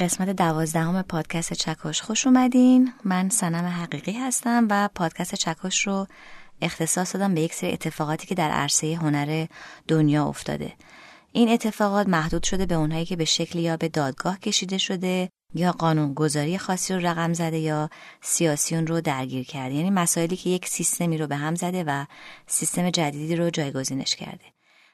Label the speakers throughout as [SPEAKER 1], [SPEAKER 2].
[SPEAKER 1] قسمت دوازدهم پادکست چکش. خوش اومدین. من سنم حقیقی هستم و پادکست چکش رو اختصاص دادم به یک سری اتفاقاتی که در عرصه هنر دنیا افتاده. این اتفاقات محدود شده به اونهایی که به شکل یا به دادگاه کشیده شده یا قانونگذاری خاصی رو رقم زده یا سیاسیون رو درگیر کرده. یعنی مسائلی که یک سیستمی رو به هم زده و سیستم جدیدی رو جایگزینش کرده.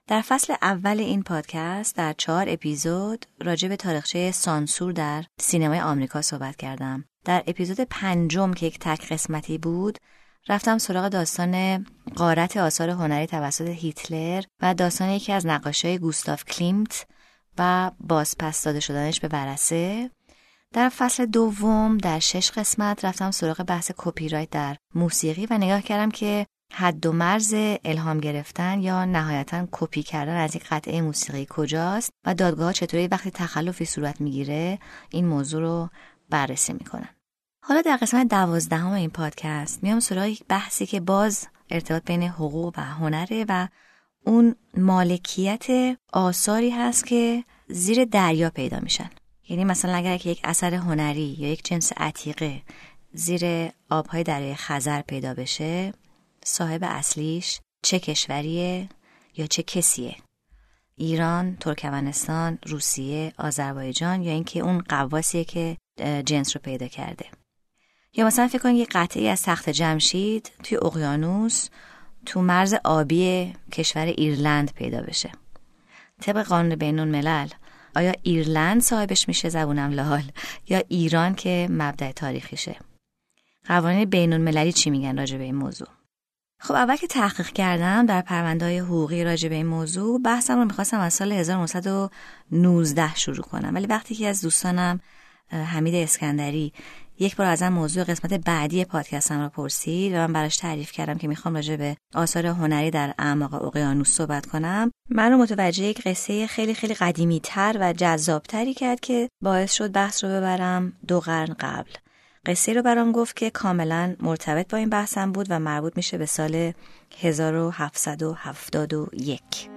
[SPEAKER 1] در فصل اول این پادکست در چهار اپیزود راجع به تاریخچه سانسور در سینمای آمریکا صحبت کردم. در اپیزود پنجم که یک تک قسمتی بود رفتم سراغ داستان قارت آثار هنری توسط هیتلر و داستان یکی از نقاشای گوستاف کلیمت و بازپس داده شدنش به ورسه در فصل دوم در شش قسمت رفتم سراغ بحث کپی رایت در موسیقی و نگاه کردم که حد و مرز الهام گرفتن یا نهایتا کپی کردن از یک قطعه موسیقی کجاست و دادگاه چطوری وقتی تخلفی صورت می‌گیره این موضوع رو بررسی می‌کنن حالا در قسمت دوازدهم این پادکست میام سراغ یک بحثی که باز ارتباط بین حقوق و هنره و اون مالکیت آثاری هست که زیر دریا پیدا میشن. یعنی مثلا اگر یک اثر هنری یا یک جنس عتیقه زیر آبهای دریای خزر پیدا بشه صاحب اصلیش چه کشوریه یا چه کسیه؟ ایران، ترکمنستان، روسیه، آذربایجان یا اینکه اون قواسیه که جنس رو پیدا کرده. یا مثلا فکر کنید یه قطعی از تخت جمشید توی اقیانوس تو مرز آبی کشور ایرلند پیدا بشه. طبق قانون بینون ملل آیا ایرلند صاحبش میشه؟ زبونم لال. یا ایران که مبدع تاریخیشه. قوانین بینون مللی چی میگن راجع به این موضوع؟ خب اول که تحقیق کردم در پرونده حقوقی راجع به این موضوع بحثم رو می‌خواستم از سال 1919 شروع کنم. ولی وقتی که از دوستانم حمید اسکندری یک بار ازم موضوع قسمت بعدی پادکستم رو پرسید و من براش تعریف کردم که می‌خوام راجع به آثار هنری در اعماق اقیانوس صحبت کنم من رو متوجه یک قصه خیلی خیلی قدیمی تر و جذاب تری کرد که باعث شد بحث رو ببرم دو قرن قبل. قصه رو برام گفت که کاملا مرتبط با این بحثم بود و مربوط میشه به سال 1771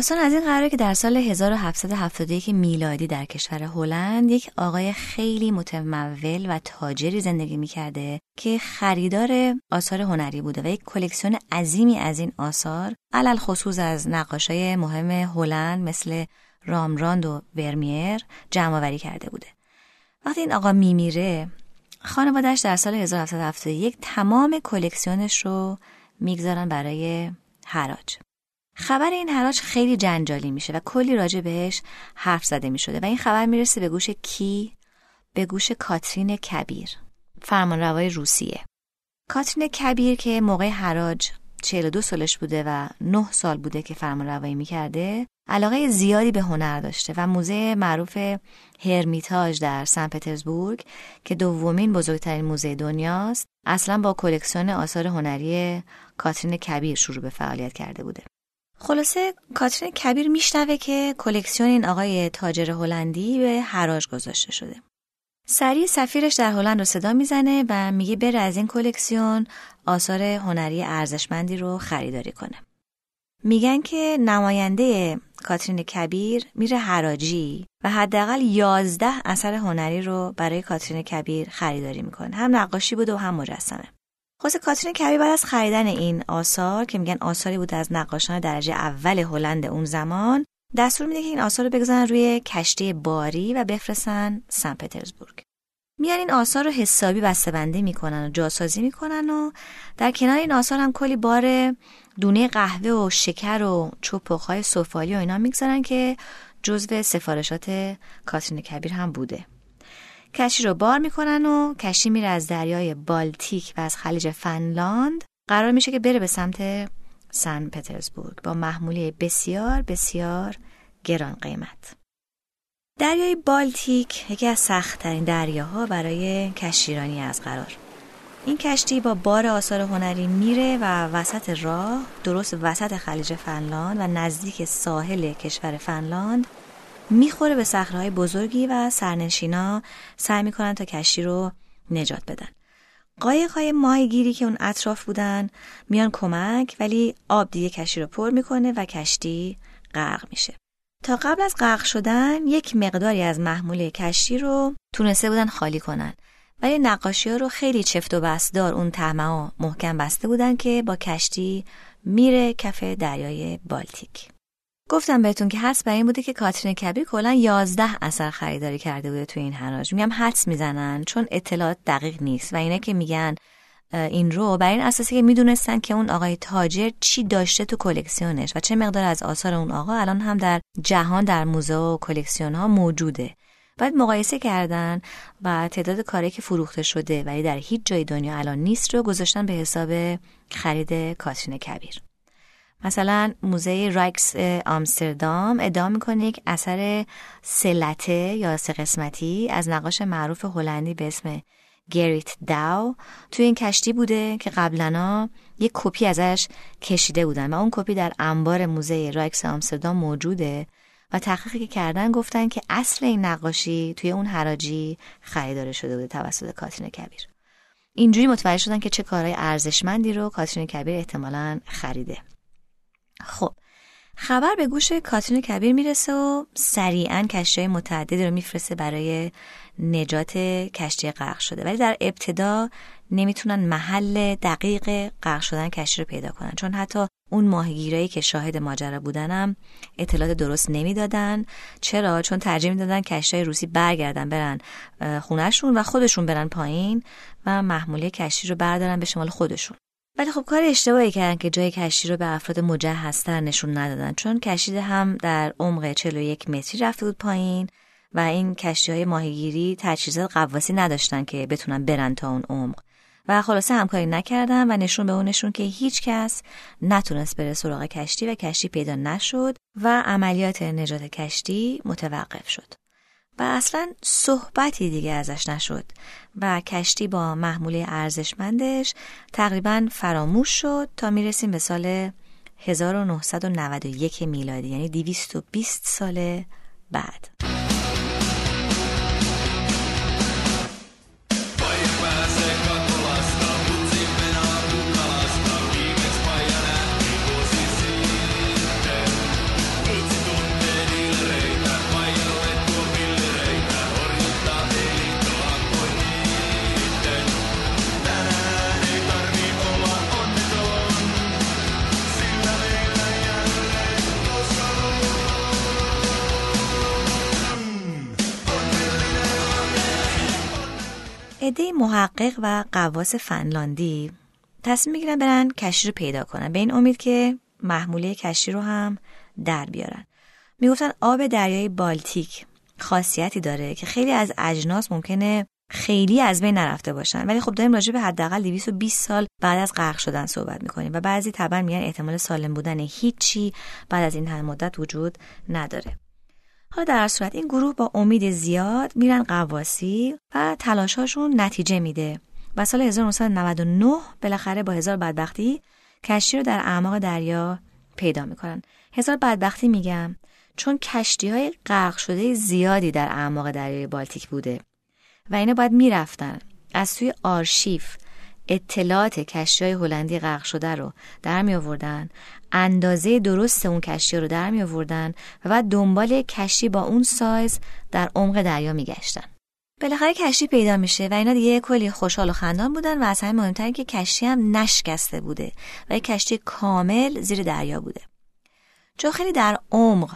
[SPEAKER 1] داستان از این قراره که در سال 1771 میلادی در کشور هلند یک آقای خیلی متمول و تاجری زندگی می‌کرده که خریدار آثار هنری بوده و یک کلکسیون عظیمی از این آثار علل خصوص از نقاشای مهم هلند مثل رامراند و ورمیر جمع آوری کرده بوده. وقتی این آقا میمیره خانوادهش در سال 1771 تمام کلکسیونش رو می‌گذارن برای حراج. خبر این حراج خیلی جنجالی میشه و کلی راجع بهش حرف زده می‌شده و این خبر می‌رسه به گوش کی؟ به گوش کاترین کبیر فرمانروای روسیه. کاترین کبیر که موقع حراج 42 سالش بوده و 9 سال بوده که فرمان روایی می‌کرده علاقه زیادی به هنر داشته و موزه معروف هرمیتاژ در سن پترزبورگ که دومین بزرگترین موزه دنیاست اصلا با کلکسیون آثار هنری کاترین کبیر شروع به فعالیت کرده بوده. خلاصه کاترین کبیر میشنوه که کلکسیون این آقای تاجر هلندی به حراج گذاشته شده. سریع سفیرش در هلند رو صدا می‌زنه و میگه بره از این کلکسیون آثار هنری ارزشمندی رو خریداری کنه. میگن که نماینده کاترین کبیر میره حراجی و حداقل یازده اثر هنری رو برای کاترین کبیر خریداری می‌کنه. هم نقاشی بود و هم مجسمه. خود کاترین کبی بعد از خریدن این آثار که میگن آثاری بود از نقاشان درجه اول هلند اون زمان دستور میده که این آثار رو بگذارن روی کشتی باری و بفرستن سن پترزبورگ. میان این آثار رو حسابی بندی می‌کنن و جاسازی می‌کنن و در کنار این آثار هم کلی بار دونه قهوه و شکر و چوپخهای سفالی و اینا می‌گذارن که جزو سفارشات کاترین کبیر هم بوده. کشتی رو بار می‌کنن و کشتی میره از دریای بالتیک و از خلیج فنلاند. قرار میشه که بره به سمت سن پترزبورگ با محموله بسیار بسیار گران قیمت. دریای بالتیک یکی از سختترین دریاها برای کشتیرانی از قرار. این کشتی با بار آثار هنری میره و وسط راه درست وسط خلیج فنلاند و نزدیک ساحل کشور فنلاند می‌خوره به صخره‌های بزرگی و سرنشینا سعی می‌کنن تا کشتی رو نجات بدن. قایق های ماهیگیری که اون اطراف بودن میان کمک ولی آب دیگه کشتی رو پر می‌کنه و کشتی غرق میشه. تا قبل از غرق شدن یک مقداری از محموله کشتی رو تونسته بودن خالی کنن. ولی نقاشی ها رو خیلی چفت و بستدار اون تهمه ها محکم بسته بودن که با کشتی میره کف دریای بالتیک. گفتم بهتون که حدس بر این بوده که کاترین کبیر کلا 11 اثر خریداری کرده بوده تو این حراج. میگم حدس می‌زنن چون اطلاعات دقیق نیست و اینه که میگن این رو بر این اساسی که می‌دونستن که اون آقای تاجر چی داشته تو کلکسیونش و چه مقدار از آثار اون آقا الان هم در جهان در موزه و کلکسیون ها موجوده. بعد مقایسه کردن و تعداد کاری که فروخته شده ولی در هیچ جای دنیا الان نیست رو گذاشتن به حساب خرید کاترین کبیر. مثلا موزه رایکس آمستردام ادعا می‌کنه یک اثر سه لته یا سه قسمتی از نقاش معروف هلندی به اسم گریت داو توی این کشتی بوده که قبلا یک کپی ازش کشیده بودن و اون کپی در انبار موزه رایکس آمستردام موجوده و تحقیقی که کردن گفتن که اصل این نقاشی توی اون حراجی خریداری شده بوده توسط کاترین کبیر. اینجوری متوجه شدن که چه کارهای ارزشمندی رو کاترین کبیر احتمالا خریده. خب خبر به گوش کاترین کبیر می‌رسه و سریعا کشتی متعددی رو میفرسته برای نجات کشتی غرق شده. ولی در ابتدا نمی‌تونن محل دقیق غرق شدن کشتی رو پیدا کنن. چون حتی اون ماهیگیرایی که شاهد ماجرا بودنم اطلاعات درست نمی‌دادن. چرا؟ چون ترجیح می‌دادن کشتی روسی برگردن برن خونهشون و خودشون برن پایین و محموله کشتی رو بردارن به شمال خودشون. ولی خب کار اشتباهی کردن که جای کشتی رو به افراد مجهزتر نشون ندادن. چون کشتی هم در عمق 41 متری رفته بود پایین و این کشتی های ماهیگیری تجهیزات قواسی نداشتن که بتونن برن تا اون عمق. و خلاصه همکاری نکردن و نشون به اون نشون که هیچ کس نتونست بره سراغ کشتی و کشتی پیدا نشد و عملیات نجات کشتی متوقف شد. و اصلا صحبتی دیگه ازش نشد و کشتی با محموله ارزشمندش تقریبا فراموش شد تا می‌رسیم به سال 1991 میلادی یعنی 220 سال بعد. عده محقق و قواس فنلاندی تصمیم می‌گیرن برن کشتی رو پیدا کنن. به این امید که محموله کشتی رو هم در بیارن. می‌گفتن آب دریای بالتیک خاصیتی داره که خیلی از اجناس ممکنه خیلی از بین نرفته باشن. ولی خب داریم راجع به حداقل 220 سال بعد از غرق شدن صحبت می‌کنیم و بعضی طبعا میگن احتمال سالم بودن هیچی بعد از این همه مدت وجود نداره. حالا در صورت این گروه با امید زیاد میرن قواسی و تلاشاشون نتیجه میده و سال 1999 بالاخره با هزار بدبختی کشتی رو در اعماق دریا پیدا می‌کنن. هزار بدبختی میگم چون کشتی های غرق شده زیادی در اعماق دریای بالتیک بوده و اینا باید می‌رفتن. از توی آرشیف اطلاعات کشتی های هلندی غرق شده رو در می آوردن اندازه درست اون کشتی رو در می آوردن و بعد دنبال کشتی با اون سایز در عمق دریا می گشتن. بالاخره کشتی پیدا میشه و اینا دیگه کلی خوشحال و خندان بودن و از همه مهمتر که کشتی هم نشکسته بوده و یک کشتی کامل زیر دریا بوده. چون خیلی در عمق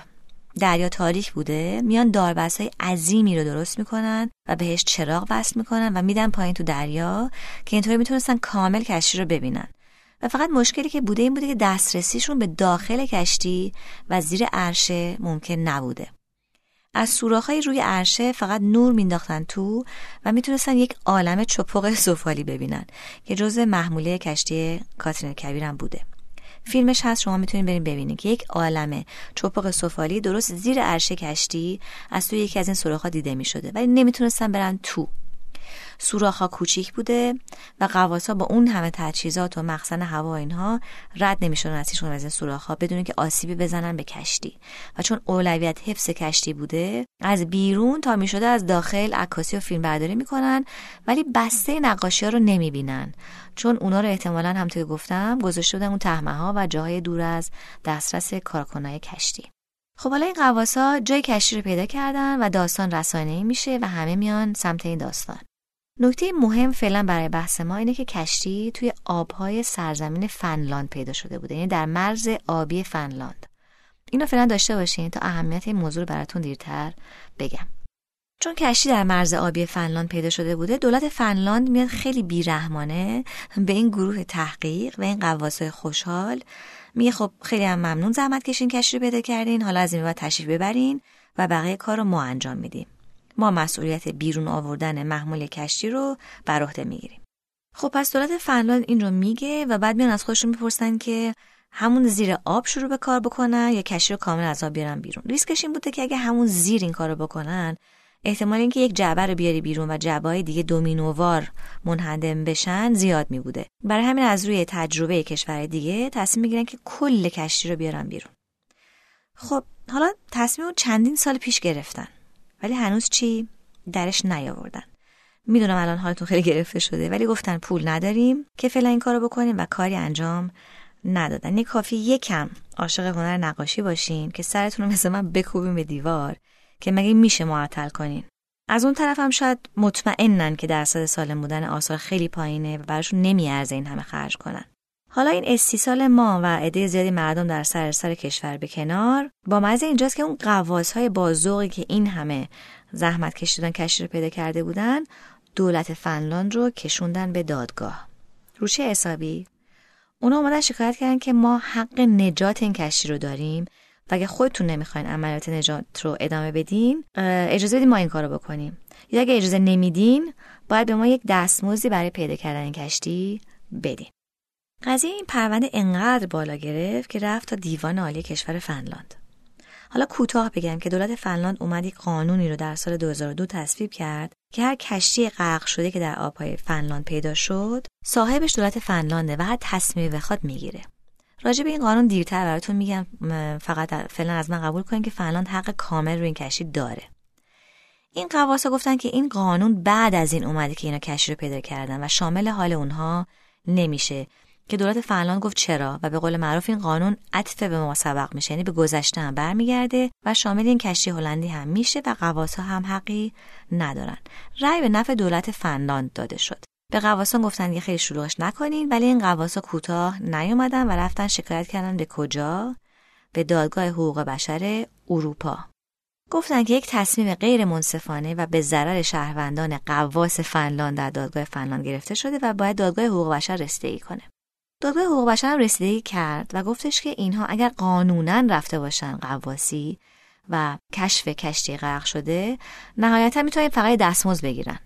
[SPEAKER 1] دریا تاریک بوده میان داربست های عظیمی رو درست می‌کنن و بهش چراغ وصل می‌کنن و میدن پایین تو دریا که اینطوری می‌تونستن کامل کشتی رو ببینن و فقط مشکلی که بوده این بوده که دسترسیشون به داخل کشتی و زیر عرشه ممکن نبوده. از سوراخ‌های روی عرشه فقط نور مینداختن تو و می‌تونستن یک عالم چپق سفالی ببینن که جزء محموله کشتی کاترین کبیرم بوده. فیلمش هست شما می‌تونید بریم ببینید که یک عالمه چپق سفالی درست زیر عرشه کشتی از توی یکی از این سوراخ‌ها دیده می‌شده ولی نمی‌تونستن برن تو. سوراخ کوچیک بوده و قواسا با اون همه تجهیزات و مخزن هوا اینها رد نمی‌شدن از هیچ از این سوراخ ها بدون که آسیبی بزنن به کشتی. و چون اولویت حفظ کشتی بوده از بیرون تا می‌شده از داخل عکاسی و فیلم برداری می‌کنن ولی بسته نقاشی ها رو نمی‌بینن. چون اونا رو احتمالا هم که گفتم گذاشته بودن اون تهمه ها و جاهای دور از دسترس کارکنای کشتی. خب حالا این قواسا جای کشتی رو پیدا کردن و داستان رسانه‌ای میشه و همه میان سمت این داستان. نکته مهم فعلا برای بحث ما اینه که کشتی توی آبهای سرزمین فنلاند پیدا شده بوده یعنی در مرز آبی فنلاند. اینو فعلا داشته باشین تا اهمیت این موضوع براتون دیرتر بگم. چون کشتی در مرز آبی فنلاند پیدا شده بوده دولت فنلاند میاد خیلی بیرحمانه به این گروه تحقیق و این قواسای خوشحال. میگه خب خیلی هم ممنون زحمت کشین کشتی رو پیدا کردین حالا از این بعد تشریف ببرین و بقیه کار رو ما انجام میدیم. ما مسئولیت بیرون آوردن محمول کشتی رو بر عهده می‌گیریم. خب پس دولت فنلاند این رو میگه و بعد میان از خودشون می‌پرسن که همون زیر آب شروع به کار بکنن یا کشتی رو کامل از آب بیارن بیرون. ریسکش این بوده که اگه همون زیر این کارو بکنن احتمال اینکه یک جعبه رو بیاری بیرون و جعبه دیگه دومینووار منهدم بشن زیاد می بوده برای همین از روی تجربه کشور دیگه تصمیم می‌گیرن که کل کشتی رو بیارن بیرون. خب حالا تصمیم چندین سال پیش گرفتن. ولی هنوز چی درش نیاوردن. می‌دونم الان حالتون خیلی گرفته شده ولی گفتن پول نداریم که فعلا این کارو بکنیم و کاری انجام ندادن. یه کافی یکم عاشق هنر نقاشی باشین که سرتون رو مثل من بکوبیم به دیوار که مگه میشه معطل کنین. از اون طرف هم شاید مطمئنن که درصد سالم بودن آثار خیلی پایینه و براشون نمیارزه این همه خرج کنن. حالا این استیصال ما و عده زیادی مردم در سراسر سر کشور به کنار با مزه اینجاست که اون قواس های بازوقی که این همه زحمت کشیدن کشتی رو پیدا کرده بودن دولت فنلاند رو کشوندن به دادگاه. روچه حسابی؟ اونا اومدن شکایت کردن که ما حق نجات این کشتی رو داریم و اگه خودتون نمی‌خواین عملیات نجات رو ادامه بدین اجازه بدین ما این کارو بکنیم. یا اگه اجازه نمیدین باید به ما یک دستمزدی برای پیدا کردن این کشتی بدین. قضیه این پرونده انقدر بالا گرفت که رفت تا دیوان عالی کشور فنلاند. حالا کوتاه بگم که دولت فنلاند اومد یک قانونی رو در سال 2002 تصویب کرد که هر کشتی غرق شده که در آبهای فنلاند پیدا شد صاحبش دولت فنلانده و هر تصمیمی بخواد می‌گیره. راجع به این قانون دیرتر براتون میگم فقط فعلا از من قبول کنیم که فنلاند حق کامل رو این کشتی داره. این قواسا گفتن که این قانون بعد از این اومده که اینا کشتی رو پیدا کردن و شامل حال اونها نمیشه. که دولت فنلاند گفت چرا و به قول معروف این قانون عطف به ما سبق میشه. یعنی به گذشته هم برمیگرده و شامل این کشتی هلندی هم میشه و قواسا هم حقی ندارن. رأی به نفع دولت فنلاند داده شد. به قواسان گفتن یه خیلی شلوغش نکنین ولی این قواسا کوتاه نیومدن و رفتن شکایت کردن به کجا؟ به دادگاه حقوق بشر اروپا. گفتن که یک تصمیم غیر منصفانه و به ضرر شهروندان قواس فنلاند در دادگاه فنلاند گرفته شده و باید دادگاه حقوق بشر رسیدگی کنه. دادگاه حقوق بشر هم رسیدگی کرد و گفتش که اینها اگر قانونا رفته باشن قواسی و کشف کشتی غرق شده نهایتا می‌تونن فقط دستمزد بگیرن.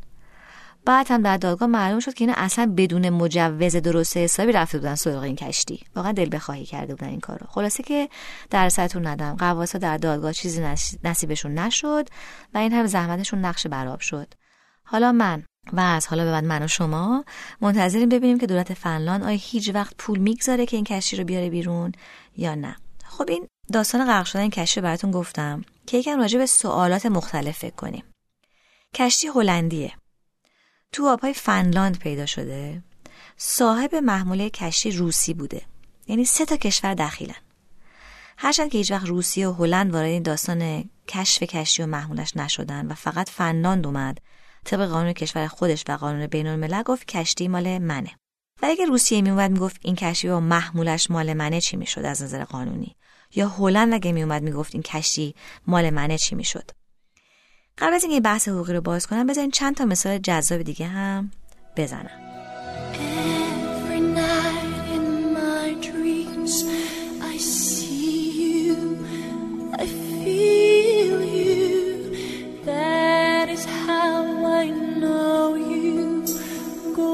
[SPEAKER 1] بعد هم در دادگاه معلوم شد که اینا اصلا بدون مجوز درست حسابی رفته بودن سراغ این کشتی. واقعا دل بخواهی کرده بودن این کارو. خلاصه که درستون ندم. قواسا در دادگاه چیزی نصیبشون نشد و این هم زحمتشون نقش براب شد. حالا من و از حالا به بعد من و شما منتظریم ببینیم که دولت فنلاند آیا هیچ وقت پول می‌گذاره که این کشتی رو بیاره بیرون یا نه. خب این داستان غرق شدن این کشتی براتون گفتم که یکم راجع به سوالات مختلف فکر کنیم. کشتی هلندیه. تو آبهای فنلاند پیدا شده. صاحب محموله کشتی روسی بوده. یعنی سه تا کشور دخیلن. هرچند که هیچ وقت روسیه و هلند وارد این داستان کشف کشتی و محمولش نشدن و فقط فنلاند اومد طبق قانون کشور خودش و قانون بین الملل گفت کشتی مال منه. و اگه روسیه میومد می‌گفت این کشتی و محمولش مال منه چی می‌شد از نظر قانونی؟ یا هلند اگه میومد می‌گفت این کشتی مال منه چی می‌شد؟ قبل از اینکه بحث حقوقی رو باز کنم بذارین چند تا مثال جذاب دیگه هم بزنم.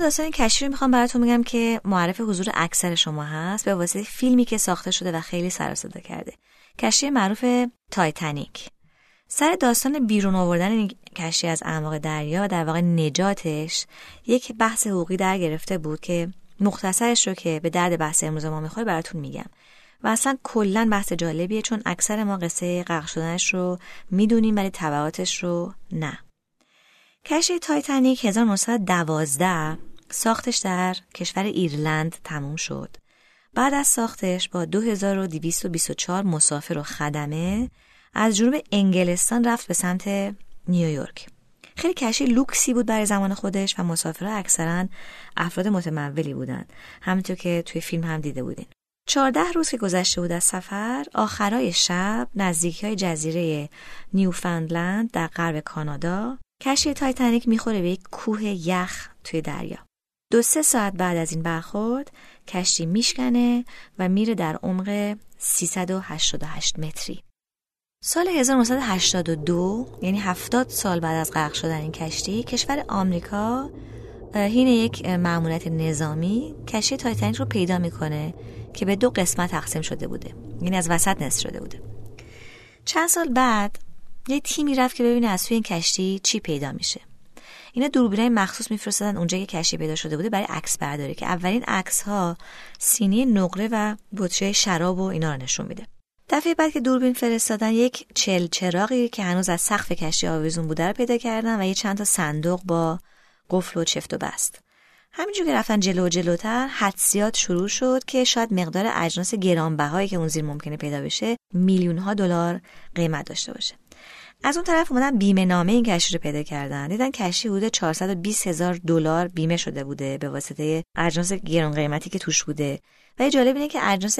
[SPEAKER 1] داستان کشتی رو می‌خوام براتون میگم که معرف حضور اکثر شما هست به واسطه فیلمی که ساخته شده و خیلی سر کرده. کشتی معروف تایتانیک. سر داستان بیرون آوردن این کشتی از اعماق دریا و در واقع نجاتش یک بحث حقوقی در گرفته بود که مختصرش رو که به درد بحث امروز ما می‌خوره براتون میگم. و اصلا کلا بحث جالبیه چون اکثر ما قصه غرق شدنش رو می‌دونیم ولی تبعاتش رو نه. کشتی تایتانیک 1912 ساختش در کشور ایرلند تموم شد. بعد از ساختش با 2224 مسافر و خدمه از جنوب انگلستان رفت به سمت نیویورک. خیلی کشتی لوکسی بود برای زمان خودش و مسافرها اکثرا افراد متمولی بودند. همونطور که توی فیلم هم دیده بودین. چهارده روز که گذشته بود از سفر آخرای شب نزدیکی های جزیره نیوفندلند در غرب کانادا کشتی تایتانیک می‌خوره به یک کوه یخ توی دریا. دو سه ساعت بعد از این برخورد کشتی میشکنه و میره در عمق 388 متری. سال 1982 یعنی 70 سال بعد از غرق شدن این کشتی کشور آمریکا حین یک مأموریت نظامی کشتی تایتانیک رو پیدا می‌کنه که به دو قسمت تقسیم شده بوده. یعنی از وسط نصف شده بوده. چند سال بعد یه تیمی رفت که ببینه از توی این کشتی چی پیدا میشه. اینا دوربینای مخصوص میفرستادن اونجا که کشتی پیدا شده بوده برای عکس برداری که اولین عکس ها سینی نقره و بطری شراب و اینا رو نشون میده. دفعه بعد که دوربین فرستادن یک چل چراغی که هنوز از سقف کشتی آویزون بوده رو پیدا کردن و یه چند تا صندوق با قفل و چفت و بست. همینجور که رفتن جلو جلوتر حدسیات شروع شد که شاید مقدار اجناس گرانبهایی که اون زیر ممکنه پیدا بشه میلیون ها دلار قیمت داشته باشه. از اون طرف اومدن بیمه نامه این کشتی رو پیدا کردن. دیدن کشتی حدود 420 هزار دلار بیمه شده بوده به واسطه اجناس گران قیمتی که توش بوده. و جالب اینه که اجناس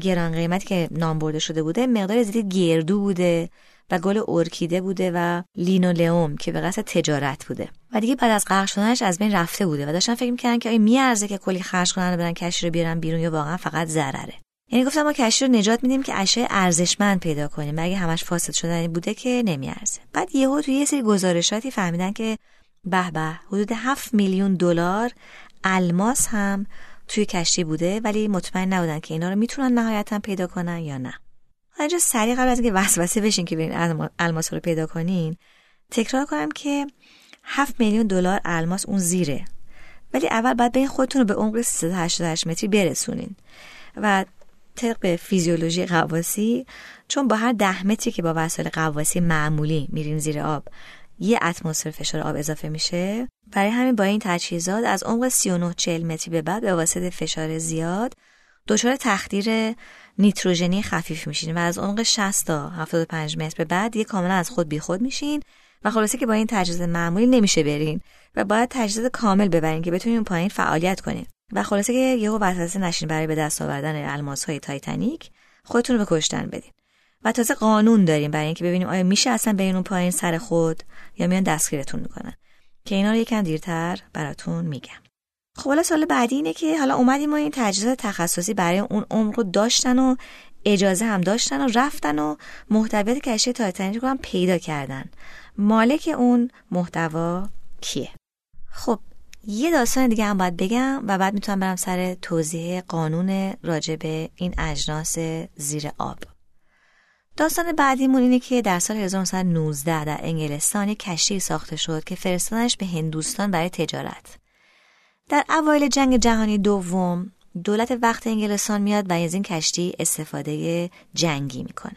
[SPEAKER 1] گران قیمتی که نام برده شده بوده مقدار زیادی گردو بوده و گل ارکیده بوده و لینولئوم که به قصد تجارت بوده. و دیگه بعد از غرق شدنش از بین رفته بوده و داشتن فکر می‌کردن که آیا میارزه که کلی خرج کنن و برن کشتی رو بیارن بیرون یا واقعا فقط ضرره. یعنی گفتم ما کشتی رو نجات میدیم که اشیاء ارزشمند پیدا کنیم. مگه همش فاسد شدنی بوده که نمیارزه. بعد یهو توی یه سری گزارشاتی فهمیدن که به به حدود 7 میلیون دلار الماس هم توی کشتی بوده ولی مطمئن نبودن که اینا رو می‌تونن نهایتا پیدا کنن یا نه. اینجا سریع قبل از اینکه وسوسه بشین که برین الماس رو پیدا کنین تکرار کنم که 7 میلیون دلار الماس اون زیره. ولی اول باید این خودتون رو به عمق 388 متری برسونین. و طبق فیزیولوژی قواسی چون با هر ده متری که با وسایل قواسی معمولی میرین زیر آب یه اتمسفر فشار آب اضافه میشه. برای همین با این تجهیزات از عمق 39 40 متری به بعد به واسطه فشار زیاد دچار تخدیر نیتروژنی خفیف میشین و از عمق 60 تا 75 متر به بعد یه کاملا از خود بیخود میشین و خلاصه که با این تجهیزات معمولی نمیشه برین و باید تجهیزات کامل ببرین که بتونین پایین فعالیت کنین. و خلاصه که یهو وسوسه نشین برای به دست آوردن الماس های تایتانیک خودتون رو به کشتن بدین. و تازه قانون داریم برای اینکه ببینیم آیا میشه اصلا برین اون پایین سر خود یا میان دستگیرتون می‌کنن. که اینا رو یکم دیرتر براتون میگم. خب حالا سال بعدی اینه که حالا اومدیم ما این تجهیزات تخصصی برای اون عمق رو داشتن و اجازه هم داشتن و رفتن و محتویات کشتی تایتانیک رو هم پیدا کردن. مالک اون محتوا کیه؟ یه داستان دیگه هم باید بگم و بعد می‌تونم برم سر توضیح قانون راجب این اجناس زیر آب. داستان بعدیمون اینه که در سال 1919 در انگلستان یک کشتی ساخته شد که فرستادنش به هندوستان برای تجارت. در اوایل جنگ جهانی دوم دولت وقت انگلستان میاد و از این کشتی استفاده جنگی می‌کنه.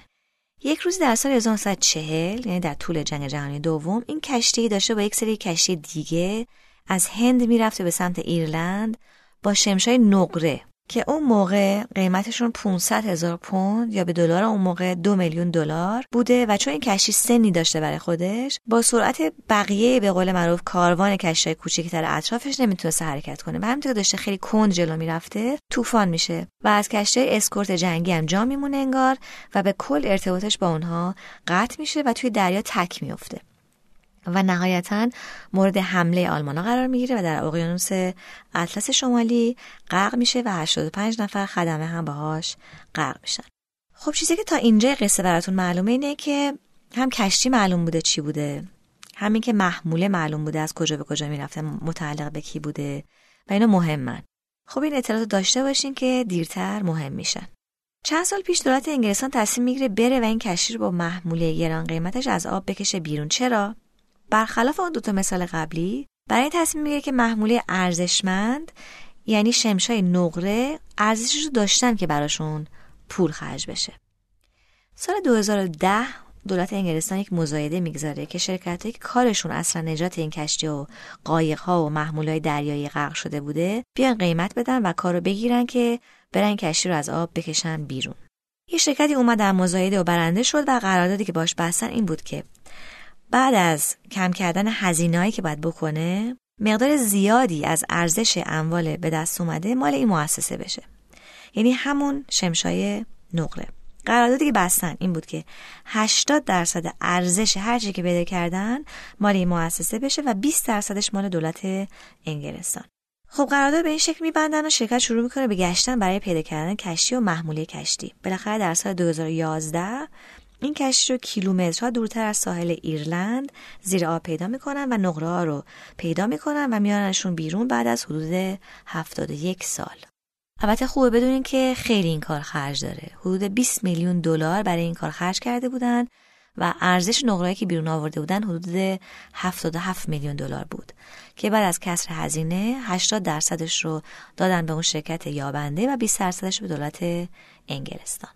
[SPEAKER 1] یک روز در سال 1940 یعنی در طول جنگ جهانی دوم این کشتی داشته با یک سری کشتی دیگه از هند می‌رفته به سمت ایرلند با شمشای نقره که اون موقع قیمتشون 500 هزار پوند یا به دلار اون موقع دو میلیون دلار بوده و چون این کشتی سنی داشته برای خودش با سرعت بقیه به قول معروف کاروان کشتی کوچیکتر اطرافش نمی‌تونسته حرکت کنه. و همینطور داشته خیلی کند جلو می‌رفته طوفان میشه و از کشتی اسکورت جنگی هم جا میمونه انگار و به کل ارتباطش با اونها قطع میشه و توی دریا تک میفته و نهایتا مورد حمله آلمانا قرار می‌گیره و در اقیانوس اطلس شمالی غرق میشه و 85 نفر خدمه هم باهاش غرق میشن. خب چیزی که تا اینجا قصه براتون معلومه اینه که هم کشتی معلوم بوده چی بوده همین که محموله معلوم بوده از کجا به کجا می‌رفته متعلق به کی بوده و اینا مهمن. خب این اطلاعات داشته باشین که دیرتر مهم میشن. چند سال پیش دولت انگلستان تصمیم می‌گیره بره و این کشتی رو با محموله گران قیمتش از آب بکشه بیرون. چرا؟ برخلاف اون دوتا مثال قبلی برای این تصمیم می‌گیره که محموله ارزشمند یعنی شمشای نقره ارزشش رو داشتن که براشون پول خرج بشه. سال 2010 دولت انگلستان یک مزایده می‌گذاره که شرکت که کارشون اصلا نجات این کشتی و قایق ها و محمول های دریایی غرق شده بوده بیان قیمت بدن و کارو بگیرن که برن کشتی رو از آب بکشن بیرون. یه شرکتی اومد در مزایده و برنده شد و قراردادی که باش بستن این بود که بعد از کم کردن هزینه‌ای که باید بکنه مقدار زیادی از ارزش اموال به دست اومده مال این مؤسسه بشه. یعنی همون شمشای نقره قراردادی که بستن این بود که 80 درصد ارزش هر چی که بده کردن مال این مؤسسه بشه و 20 درصدش مال دولت انگلستان. خب قرارداد به این شکل میبندن و شرکت شروع می‌کنه به گشتن برای پیدا کردن کشتی و محموله کشتی. بالاخره در سال 2011 این کشتی رو کیلومترها دورتر از ساحل ایرلند زیر آب پیدا می‌کنن و نقره ها رو پیدا می‌کنن و میارنشون بیرون بعد از حدود 71 سال. البته خوبه بدونین که خیلی این کار خرج داره. حدود 20 میلیون دلار برای این کار خرج کرده بودن و ارزش نقره‌ای که بیرون آورده بودن حدود 77 میلیون دلار بود که بعد از کسر هزینه 80 درصدش رو دادن به اون شرکت یابنده و 20 درصدش به دولت انگلستان.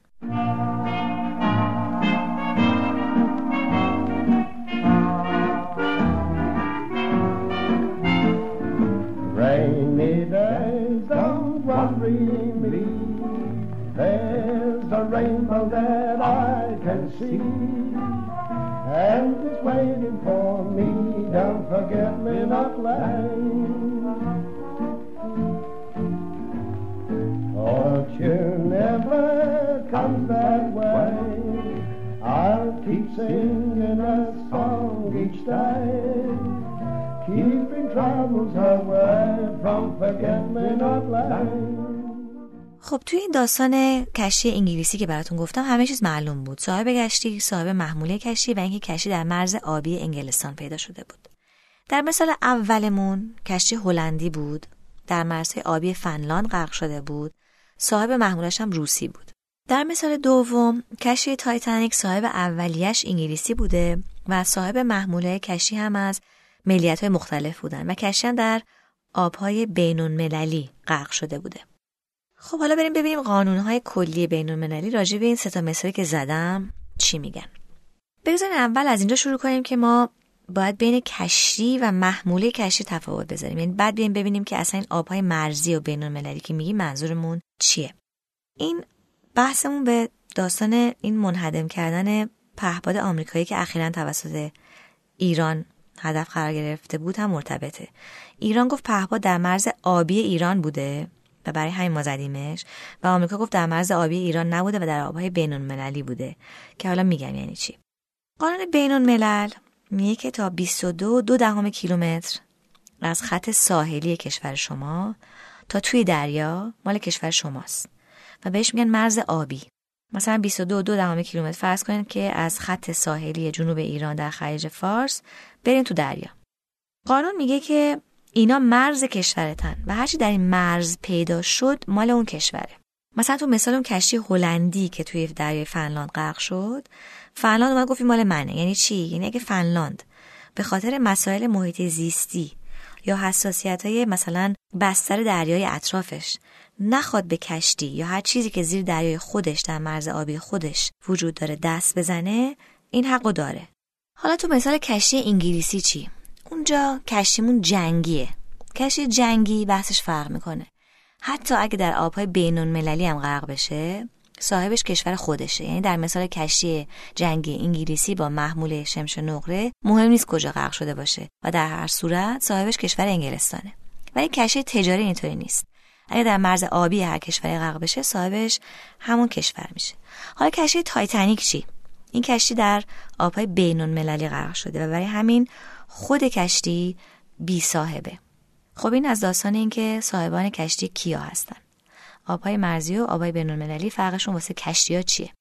[SPEAKER 1] See, and it's waiting for me. Don't forget me not land. Fortune never comes that way. I'll keep singing a song each day. Keeping troubles away from forget me not land. خب توی این داستان کشتی انگلیسی که براتون گفتم همه چیز معلوم بود. صاحب کشتی صاحب محموله کشتی و اینکه کشتی در مرز آبی انگلستان پیدا شده بود. در مثال اولمون کشتی هلندی بود. در مرزهای آبی فنلاند غرق شده بود. صاحب محمولش هم روسی بود. در مثال دوم کشتی تایتانیک صاحب اولیش انگلیسی بوده و صاحب محموله کشتی هم از ملیت های مختلف بودن و کشتی هم در آبهای بینون مللی غرق شده بوده. خب حالا بریم ببینیم قانونهای کلی بین المللی راجع به این سه تا مثالی که زدم چی میگن. بگذارین اول از اینجا شروع کنیم که ما باید بین کشتی و محموله کشتی تفاوت بذاریم. یعنی بعد بیایم ببینیم که اصلا این آبهای مرزی و بین المللی که میگیم منظورمون چیه. این بحثمون به داستان این منهدم کردن پهپاد آمریکایی که اخیرا توسط ایران هدف قرار گرفته بود هم مرتبطه. ایران گفت پهپاد در مرز آبی ایران بوده. و برای همین ما زدیمش. و آمریکا گفت در مرز آبی ایران نبوده و در آبهای بین المللی بوده. که حالا میگم یعنی چی؟ قانون بین الملل میگه که تا 22 دو دهم کیلومتر از خط ساحلی کشور شما تا توی دریا مال کشور شماست. و بهش میگن مرز آبی. مثلا 22 دو دهم کیلومتر فرض کنید که از خط ساحلی جنوب ایران در خلیج فارس برین تو دریا. قانون میگه که اینا مرز کشورتن و هرچی در این مرز پیدا شد مال اون کشوره. مثلا تو مثال اون کشتی هلندی که توی دریای فنلاند غرق شد فنلاند اومد گفت مال منه. یعنی چی؟ یعنی اگه فنلاند به خاطر مسائل محیط زیستی یا حساسیت های مثلا بستر دریای اطرافش نخواد به کشتی یا هر چیزی که زیر دریای خودش در مرز آبی خودش وجود داره دست بزنه این حقو داره. حالا تو مثال کشتی انگلیسی چی؟ اونجا کشتیمون جنگیه. کشتی جنگی بحثش فرق می‌کنه. حتی اگه در آبهای بینون مللی هم غرق بشه صاحبش کشور خودشه. یعنی در مثال کشتی جنگی انگلیسی با محمول شمش نقره مهم نیست کجا غرق شده باشه. و در هر صورت صاحبش کشور انگلستانه. ولی کشتی تجاری اینطوری نیست. اگه در مرز آبی هر کشوری غرق بشه صاحبش همون کشور میشه. حالا کشتی تایتانیک چی؟ این کشتی در آبهای بینون مللی غرق شده و برای همین خود کشتی بی صاحبه. خب این از داستان این که صاحبان کشتی کیا هستن؟ آبهای مرزی و آبهای بینالمللی فرقشون واسه کشتی ها چیه؟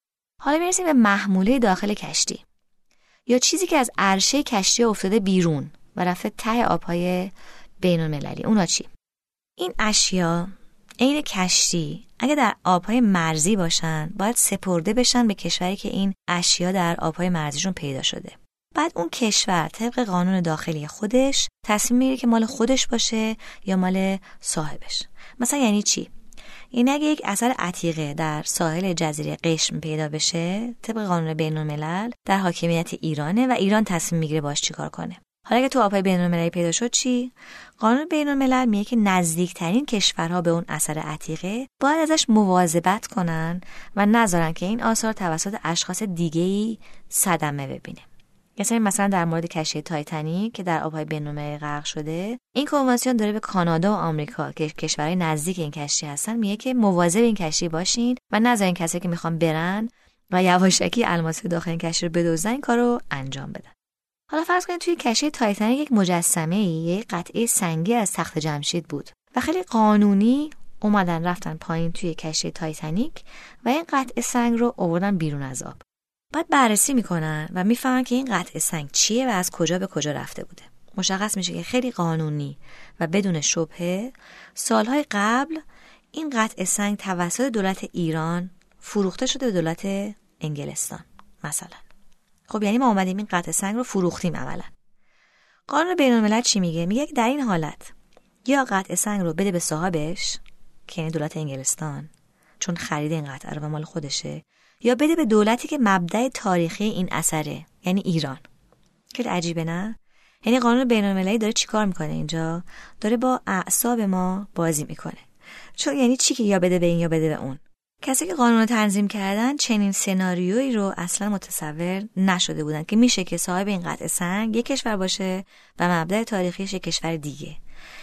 [SPEAKER 1] حالا می‌رسیم به محموله داخل کشتی. یا چیزی که از عرشه کشتی افتاده بیرون و رفته ته آبهای بین المللی اونا چی؟ این اشیا عین کشتی اگه در آبهای مرزی باشن باید سپرده بشن به کشوری که این اشیا در آبهای مرزیشون پیدا شده. بعد اون کشور طبق قانون داخلی خودش تصمیم می‌گیره که مال خودش باشه یا مال صاحبش. مثلا یعنی چی؟ این اگه یک اثر عتیقه در ساحل جزیره قشم پیدا بشه طبق قانون بین الملل در حاکمیت ایرانه و ایران تصمیم می‌گیره باش چیکار کنه. حالا اگه تو آبهای بین المللی پیدا شد چی؟ قانون بین الملل میگه که نزدیکترین کشورها به اون اثر عتیقه باید ازش مواظبت کنن و نذارن که این آثار توسط اشخاص دیگه ای صدمه ببینه. مثلا مثلا در مورد کشتی تایتانی که در آبهای بین‌المللی غرق شده این کنوانسیون داره به کانادا و آمریکا که کشورهای نزدیک این کشتی هستن میگه که مواظب این کشتی باشین و نذارین کسی که می‌خوان برن و یواشکی الماس داخل این کشتی رو بدوزن این کارو انجام بدن. حالا فرض کنید توی کشتی تایتانیک یک مجسمه یک قطعه سنگی از تخت جمشید بود و خیلی قانونی اومدن رفتن پایین توی کشتی تایتانیک و این قطعه سنگ رو آوردن بیرون از آب. بعد بررسی می‌کنن و می‌فهمن که این قطعه سنگ چیه و از کجا به کجا رفته بوده. مشخص میشه که خیلی قانونی و بدون شبهه سالهای قبل این قطعه سنگ توسط دولت ایران فروخته شده به دولت انگلستان مثلا. خب یعنی ما اومدیم این قطع سنگ رو فروختیم عملا. قانون بین الملل چی میگه؟ میگه که در این حالت یا قطع سنگ رو بده به صاحبش که یعنی دولت انگلستان چون خرید این قطعه رو و مال خودشه یا بده به دولتی که مبدع تاریخی این اثره یعنی ایران. خیلی عجیبه نه؟ یعنی قانون بین المللی داره چیکار می‌کنه اینجا؟ داره با اعصاب ما بازی می‌کنه. چون یعنی چی که یا بده به این یا بده به اون؟ کسی که قانون رو تنظیم کردن چنین سناریویی رو اصلا متصور نشده بودن که میشه که صاحب این قطع سنگ یک کشور باشه و مبدع تاریخیش یک کشور دیگه.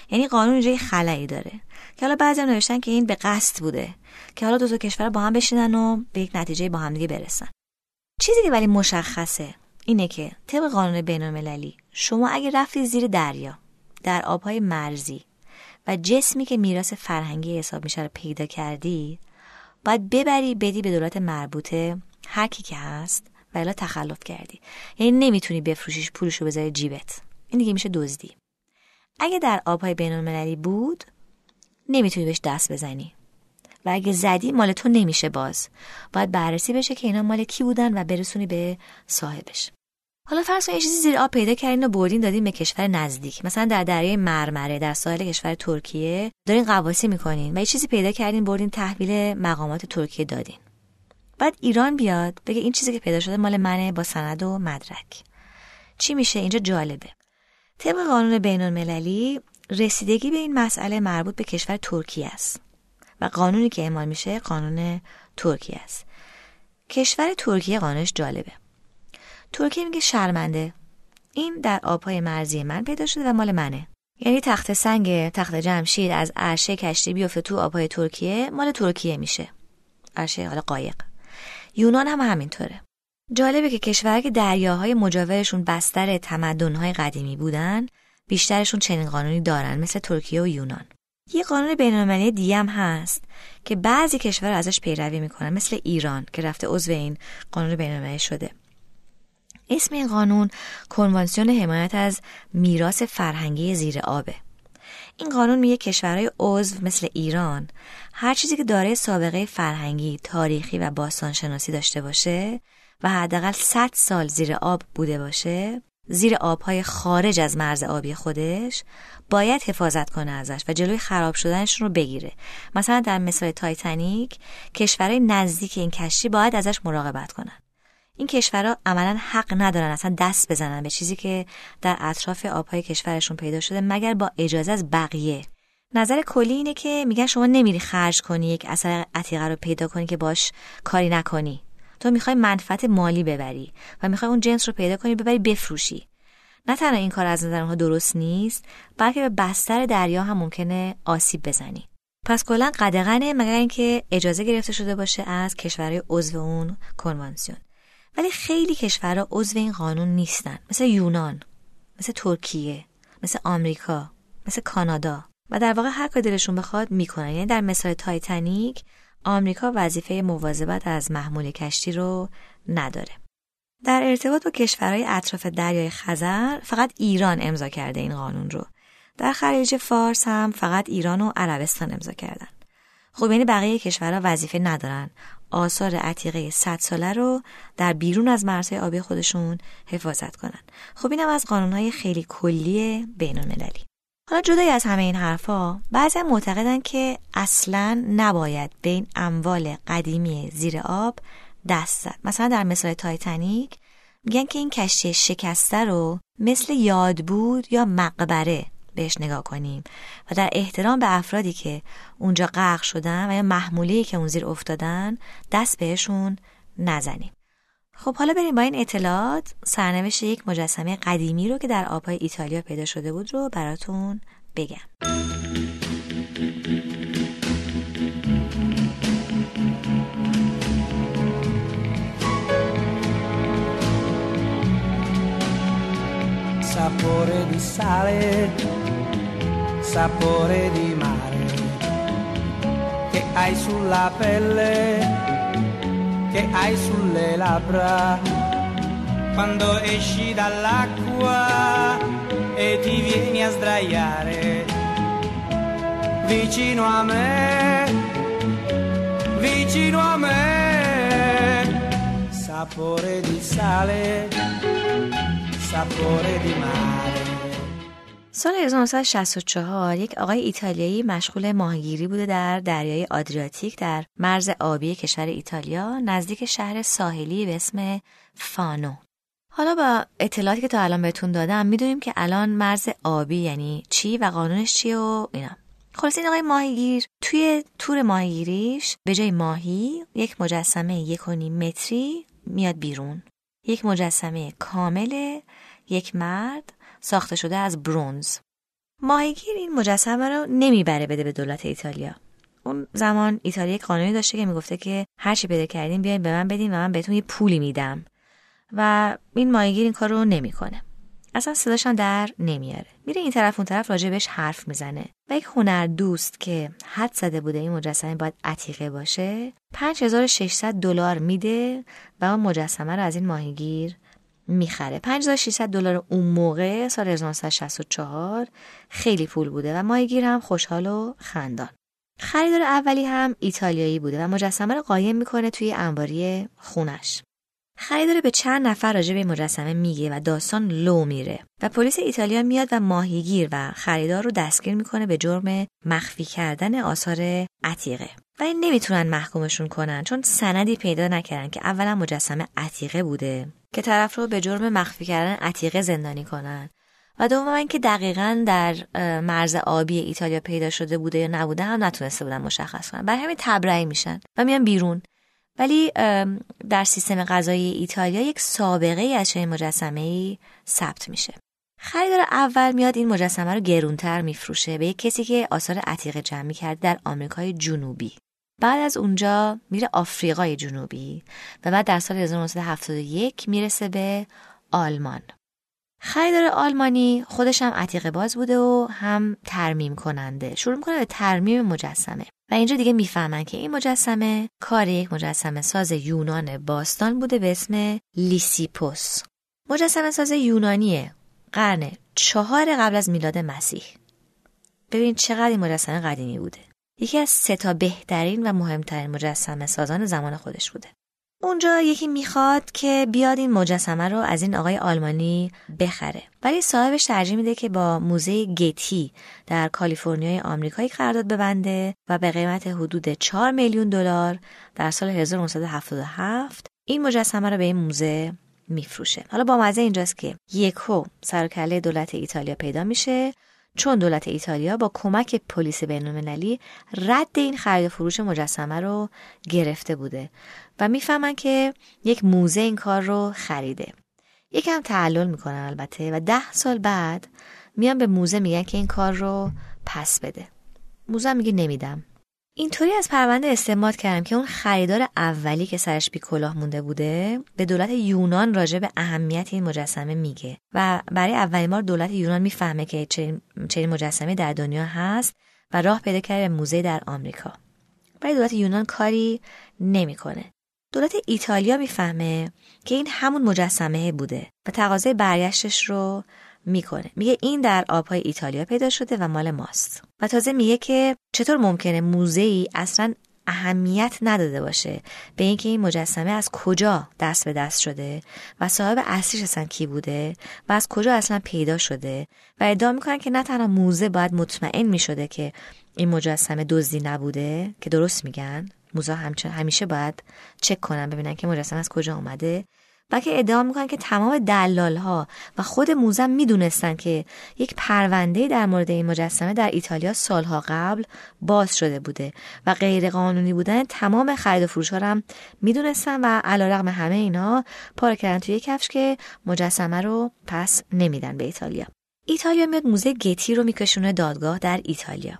[SPEAKER 1] یعنی قانون اینجا خلایی داره. که حالا بعضی هم نوشتن که این به قصد بوده. که حالا دو تا کشور با هم بشینن و به یک نتیجه با هم دیگه برسن. چیزی که ولی مشخصه اینه که طبق قانون بین المللی شما اگه رفتی زیر دریا در آبهای مرزی و جسمی که میراث فرهنگی حساب میشه رو پیدا کردی باید ببری بدی به دولت مربوطه هر کی که هست و الا تخلف کردی. یعنی نمی‌تونی بفروشیش پولشو بذاری جیبت. این دیگه میشه دزدی. اگه در آبهای بین المللی بود نمی‌تونی بهش دست بزنی. و اگه زدی مال تو نمیشه باز. باید بررسی بشه که اینا مال کی بودن و برسونی به صاحبش. حالا فرض یه چیزی زیر آب پیدا کردین و بردین دادین به کشور نزدیک. مثلا در دریای مرمره در ساحل کشور ترکیه دارین قواسی می‌کنین و یه چیزی پیدا کردین بردین تحویل مقامات ترکیه دادین. بعد ایران بیاد بگه این چیزی که پیدا شده مال منه با سند و مدرک. چی میشه؟ اینجا جالبه. طبق قانون بین المللی رسیدگی به این مسئله مربوط به کشور ترکیه است و قانونی که اعمال میشه قانون ترکیه است. کشور ترکیه قانونش جالبه. ترکیه میگه شرمنده. این در آبهای مرزی من پیدا شده و مال منه. یعنی تخت سنگ تخت جمشید از عرشه کشتی بیفته تو آبهای ترکیه مال ترکیه میشه. عرشه حالا قایق. یونان هم همینطوره. جالبه که کشورها که دریاهای مجاورشون بستر تمدنهای قدیمی بودن بیشترشون چنین قانونی دارن مثل ترکیه و یونان. یه قانون بینالمللی دیگه هم هست که بعضی کشور ازش پیروی می‌کنن مثل ایران که رفته عضو این قانون بینالمللی شده. اسم این قانون کنوانسیون حمایت از میراث فرهنگی زیر آبه. این قانون میگه کشورهای عضو مثل ایران هر چیزی که داره سابقه فرهنگی، تاریخی و باستانشناسی داشته باشه و حداقل 100 سال زیر آب بوده باشه زیر آبهای خارج از مرز آبی خودش باید حفاظت کنه ازش و جلوی خراب شدنشون رو بگیره. مثلا در مثال تایتانیک کشورهای نزدیک این کشتی باید ازش مراقبت کنن. این کشورها عملا حق ندارن اصلا دست بزنن به چیزی که در اطراف آبهای کشورشون پیدا شده مگر با اجازه از بقیه. نظر کلی اینه که میگن شما نمیری خرج کنی یک اثر عتیقه رو پیدا کنی که باش کاری نکنی. تو می‌خوای منفعت مالی ببری و می‌خوای اون جنس رو پیدا کنی ببری بفروشی. نه تنها این کار از نظر اونها درست نیست بلکه به بستر دریا هم ممکنه آسیب بزنی. پس کلا قدغنه مگر اینکه اجازه گرفته شده باشه از کشورهای عضو اون کنوانسیون. ولی خیلی کشورها عضو این قانون نیستن. مثل یونان مثل ترکیه مثل آمریکا مثل کانادا. و در واقع هر کار دلشون بخواد می‌کنن. یعنی در مثال تایتانیک آمریکا وظیفه مواظبت از محمول کشتی رو نداره. در ارتباط با کشورهای اطراف دریای خزر فقط ایران امضا کرده این قانون رو. در خلیج فارس هم فقط ایران و عربستان امضا کردن. خب یعنی بقیه کشورها وظیفه ندارن. آثار عتیقه 100 ساله رو در بیرون از مرزهای آبی خودشون حفاظت کنن. خب اینم از قانونهای خیلی کلی بین المللی حالا جدای از همه این حرفا بعضی معتقدن که اصلا نباید به این اموال قدیمی زیر آب دست زد. مثلا در مثال تایتانیک میگن که این کشتی شکسته رو مثل یاد بود یا مقبره بهش نگاه کنیم و در احترام به افرادی که اونجا غرق شدن و یا محمولی که اون زیر افتادن دست بهشون نزنیم. خب حالا بریم با این اطلاعات سرنوشت یک مجسمه قدیمی رو که در آبهای ایتالیا پیدا شده بود رو براتون بگم. Sapore di sale, sapore di mare, che hai sulla pelle, che hai sulle labbra, quando esci dall'acqua e ti vieni a sdraiare vicino a me, vicino a me, sapore di sale سال 1964 یک آقای ایتالیایی مشغول ماهیگیری بوده در دریای آدریاتیک در مرز آبی کشور ایتالیا نزدیک شهر ساحلی به اسم فانو. حالا با اطلاعاتی که تا الان بهتون دادم می‌دونیم که الان مرز آبی یعنی چی و قانونش چیه و اینا. خلاص این آقای ماهیگیر توی تور ماهیگیریش به جای ماهی یک مجسمه یک و نیم متری میاد بیرون. یک مجسمه کامل یک مرد ساخته شده از برونز. ماهیگیر این مجسمه رو نمی‌بره بده به دولت ایتالیا. اون زمان ایتالیا قانونی داشته که می‌گفته که هر چی پیدا کردین بیاین به من بدین و من بهتون یه پولی میدم. و این ماهیگیر این کار رو نمی‌کنه. اصلا صداشان در نمیاره. میره این طرف اون طرف راجبش حرف می‌زنه. و یک هنر دوست که حد زده بوده این مجسمه باید عتیقه باشه 5600 دلار میده و اون مجسمه رو از این ماهیگیر می‌خره. 5600 دلار اون موقع سال 1964 خیلی پول بوده و ماهیگیر هم خوشحال و خندان. خریدار اولی هم ایتالیایی بوده و مجسمه رو قایم می‌کنه توی انباری خونش. خریدار به چند نفر راجع به مجسمه میگه و داستان لو میره. و پلیس ایتالیا میاد و ماهیگیر و خریدار رو دستگیر می‌کنه به جرم مخفی کردن آثار عتیقه. و این نمی‌تونن محکومشون کنن چون سندی پیدا نکردن که اولا مجسمه عتیقه بوده که طرف رو به جرم مخفی کردن عتیقه زندانی کنن. و دوم اینکه دقیقا در مرز آبی ایتالیا پیدا شده بوده یا نبوده هم نتونسته بودن مشخص کنن. برای همین تبرئه میشن و میان بیرون. ولی در سیستم غذایی ایتالیا یک سابقه از چنین مجسمه ای ثبت میشه. خریدار اول میاد این مجسمه رو گرونتر میفروشه به یک کسی که آثار عتیقه جمع کرده در آمریکای جنوبی. بعد از اونجا میره آفریقای جنوبی و بعد در سال 1971 می‌رسه به آلمان. خریدار آلمانی خودش هم عتیقه باز بوده و هم ترمیم کننده. شروع می‌کنه به ترمیم مجسمه. و اینجا دیگه می‌فهمن که این مجسمه کار یک مجسمه ساز یونان باستان بوده به اسم لیسیپوس. مجسمه ساز یونانی قرن چهار قبل از میلاد مسیح. ببین چقدر این مجسمه قدیمی بوده. یکی از سه تا بهترین و مهمترین مجسمه سازان زمان خودش بوده. اونجا یکی می‌خواد که بیاد این مجسمه رو از این آقای آلمانی بخره. ولی صاحبش ترجیح میده که با موزه گتی در کالیفرنیای آمریکایی قرارداد ببنده و به قیمت حدود 4 میلیون دلار در سال 1977 این مجسمه رو به این موزه میفروشه. حالا با مزه اینجاست که یکو سرکله دولت ایتالیا پیدا میشه. چون دولت ایتالیا با کمک پلیس بینالمللی رد این خرید فروش مجسمه رو گرفته بوده و می‌فهمن که یک موزه این کار رو خریده. یکم تعلل می‌کنن البته و ده سال بعد میان به موزه میگن که این کار رو پس بده. موزه میگه نمیدم. اینطوری از پرونده استماد کردم که اون خریدار اولی که سرش بی کلاه مونده بوده به دولت یونان راجع به اهمیت این مجسمه میگه. و برای اولین بار دولت یونان می‌فهمه که چنین مجسمه در دنیا هست و راه پیدا کرده موزه در آمریکا. برای دولت یونان کاری نمی‌کنه. دولت ایتالیا می‌فهمه که این همون مجسمه بوده و تقاضای برگشتش رو می‌کنه. میگه این در آبهای ایتالیا پیدا شده و مال ماست. و تازه میگه که چطور ممکنه موزه ای اصلا اهمیت نداده باشه به اینکه این مجسمه از کجا دست به دست شده و صاحب اصلیش اصلا کی بوده و از کجا اصلا پیدا شده و ادعا می‌کنن که نه تنها موزه باید مطمئن می‌شده که این مجسمه دزدی نبوده که درست میگن. موزه همچنان همیشه باید چک کنن ببینن که مجسمه از کجا آمده که ادعا می‌کنن که تمام دلال ها و خود موزم می‌دونستن که یک پرونده در مورد این مجسمه در ایتالیا سالها قبل باز شده بوده و غیر قانونی بودن تمام خرید و فروش ها هم می‌دونستن و علیرغم همه اینها پاره کردن توی کفش که مجسمه رو پس نمیدن به ایتالیا. ایتالیا میاد موزه گتی رو میکشونه دادگاه در ایتالیا.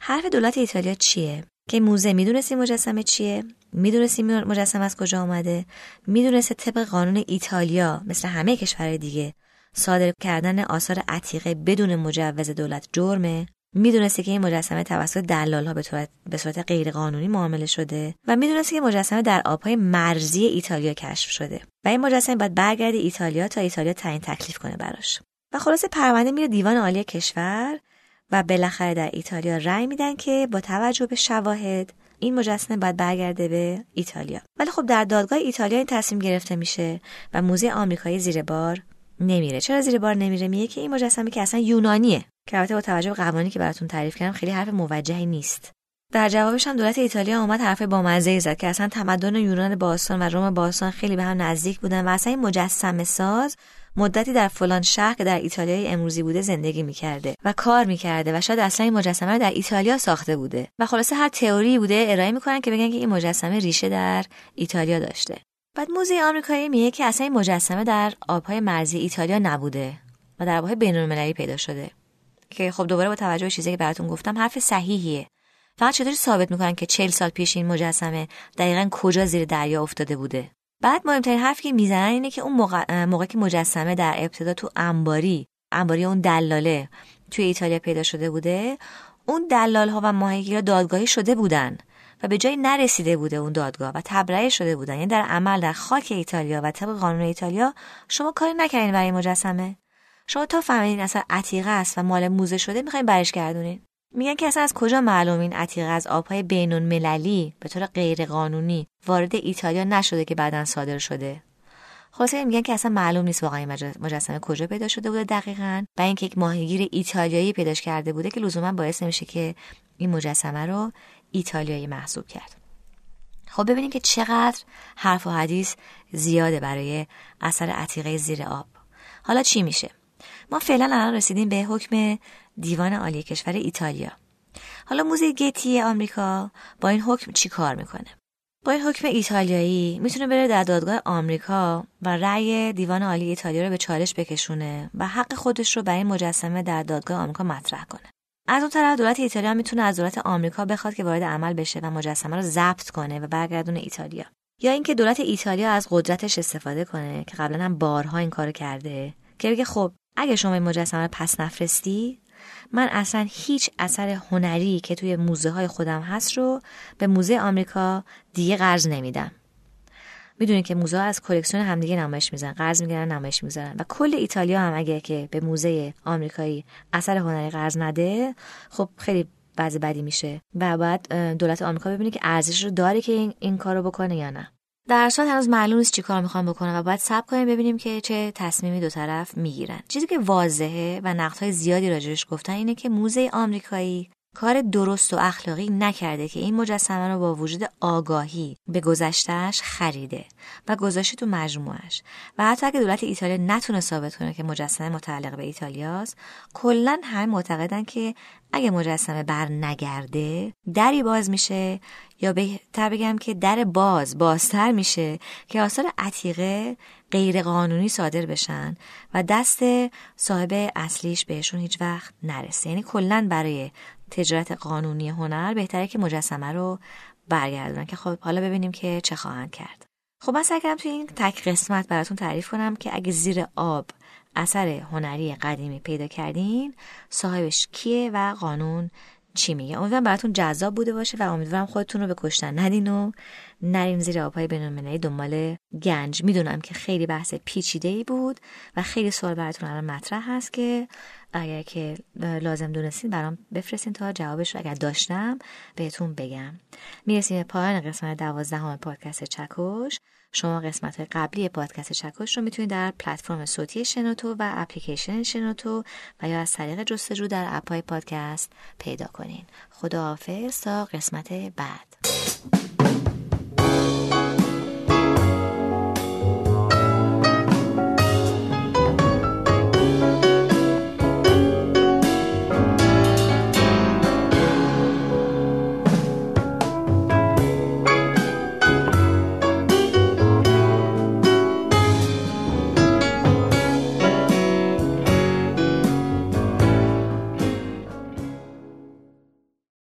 [SPEAKER 1] حرف دولت ایتالیا چیه؟ که موزه می‌دونست این مجسمه چیه؟ می‌دونست این مجسمه از کجا آمده می‌دونست طبق قانون ایتالیا مثل همه کشورهای دیگه صادر کردن آثار عتیقه بدون مجوز دولت جرمه؟ می‌دونسته که این مجسمه توسط دلال ها به صورت, به صورت غیر قانونی معامله شده؟ و می‌دونسته که مجسمه در آبهای مرزی ایتالیا کشف شده؟ و این مجسمه باید برگرده ایتالیا تا ایتالیا تعیین تکلیف کنه براش. و خلاصه پرونده میره دیوان عالی کشور و بالاخره در ایتالیا رأی میدن که با توجه به شواهد این مجسمه باید برگرده به ایتالیا. ولی خب در دادگاه ایتالیا این تصمیم گرفته میشه و موزه آمریکایی زیر بار نمیره. چرا زیر بار نمیره؟ میگه که این مجسمه که اصلا یونانیه. که البته با توجه به قوانینی که براتون تعریف کردم خیلی حرف موجهی نیست. در جوابش هم دولت ایتالیا آمد حرف با مزه زد که اصلا تمدن یونان باستان و روم باستان خیلی به هم نزدیک بودن و اصلا این مجسمه ساز مدتی در فلان شهر در ایتالیای امروزی بوده زندگی می‌کرده و کار می‌کرده و شاید اصلا این مجسمه رو در ایتالیا ساخته بوده. و خلاصه هر تئوری بوده ارائه می‌کنن که بگن که این مجسمه ریشه در ایتالیا داشته. بعد موزه آمریکایی میگه که اصلا این مجسمه در آبهای مرزی ایتالیا نبوده و در آبهای بینالمللی پیدا شده. که خب دوباره با توجه به چیزی که براتون گفتم حرف صحیحیه. فقط چطوری ثابت می‌کنن که چل سال پیش این مجسمه دقیقا کجا زیر دریا افتاده بوده؟ بعد مهمترین حرفی که می‌زنن اینه که اون موقع, موقع که مجسمه در ابتدا تو انباری انباری اون دلاله توی ایتالیا پیدا شده بوده اون دلال ها و ماهیگیرا دادگاهی شده بودن و به جایی نرسیده بوده اون دادگاه و تبرئه شده بودن. یعنی در عمل در خاک ایتالیا و طبق قانون ایتالیا شما کاری نکردین برای مجسمه. شما تا فهمیدین اصلا عتیقه است و مال موزه شده می‌خواین برش گردونین. میگن که اصلا از کجا معلوم این عتیقه از آبهای بینون مللی به طور غیر قانونی وارد ایتالیا نشده که بعدا صادر شده؟ خلاصه میگن که اصلا معلوم نیست واقعا مجسمه کجا پیدا شده بوده دقیقا و اینکه یک ماهیگیر ایتالیایی پیداش کرده بوده که لزوما باعث نمیشه که این مجسمه رو ایتالیایی محسوب کرد. خب ببینیم که چقدر حرف و حدیث زیاده برای اثر عتیقه زیر آب. حالا چی میشه؟ ما فعلا الان رسیدیم به حکم دیوان عالی کشور ایتالیا. حالا موزه گتی آمریکا با این حکم چی کار می‌کنه؟ با این حکم ایتالیایی می‌تونه بره در دادگاه آمریکا و رأی دیوان عالی ایتالیا رو به چالش بکشونه و حق خودش رو برای مجسمه در دادگاه آمریکا مطرح کنه. از اون طرف دولت ایتالیا می‌تونه از دولت آمریکا بخواد که وارد عمل بشه و مجسمه رو ضبط کنه و برگردونه ایتالیا. یا اینکه دولت ایتالیا از قدرتش استفاده کنه که قبلا هم بارها این کارو کرده که بگه خب اگه شما این مجسمه رو پس نفرستی من اصلا هیچ اثر هنری که توی موزه های خودم هست رو به موزه آمریکا دیگه قرض نمیدم. می‌دونید که موزه ها از کلکسیون همدیگه نمایش می‌زنن قرض می‌گیرن نمایش می‌ذارن. و کل ایتالیا هم اگه که به موزه آمریکایی اثر هنری قرض نده خب خیلی بعضی بدی میشه. و بعد دولت آمریکا ببینه که ارزش رو داره که این, این کارو بکنه یا نه. در صورت هنوز معلوم نیست چیکار می‌خوام بکنم و باید صبر کنیم ببینیم که چه تصمیمی دو طرف می‌گیرن. چیزی که واضحه و نقدهای زیادی راجعش گفتن اینه که موزه آمریکایی کار درست و اخلاقی نکرده که این مجسمه رو با وجود آگاهی به گذشتهش خریده و گذاشته تو مجموعش و حتی اگه دولت ایتالیا نتونه ثابت کنه که مجسمه متعلق به ایتالیاست کلا هم معتقدن که اگه مجسمه بر نگرده دری باز میشه یا بهتر بگم که در باز بازتر میشه که آثار عتیقه غیر قانونی صادر بشن و دست صاحب اصلیش بهشون هیچ وقت نرسه. یعنی کلا برای تجارت قانونی هنر بهتره که مجسمه رو برگردونن. که خب حالا ببینیم که چه خواهند کرد. خب من سعی کردم توی این تک قسمت براتون تعریف کنم که اگه زیر آب اثر هنری قدیمی پیدا کردین صاحبش کیه و قانون چی میگه؟ امیدوارم براتون جذاب بوده باشه و امیدوارم خودتون رو به کشتن ندین و نریم زیر آبهای بینالمللی دنبال گنج. می‌دونم که خیلی بحث پیچیده ای بود و خیلی سوال براتون الان مطرح هست که اگر که لازم دونستین برام بفرستین تا جوابش رو اگر داشتم بهتون بگم. می‌رسیم به پایان قسمت دوازدهم پادکست چکش. شما قسمت قبلی پادکست چکش رو می‌تونید در پلتفرم صوتی شنوتو و اپلیکیشن شنوتو و یا از طریق جستجو در اپهای پادکست پیدا کنین. خداحافظ تا قسمت بعد.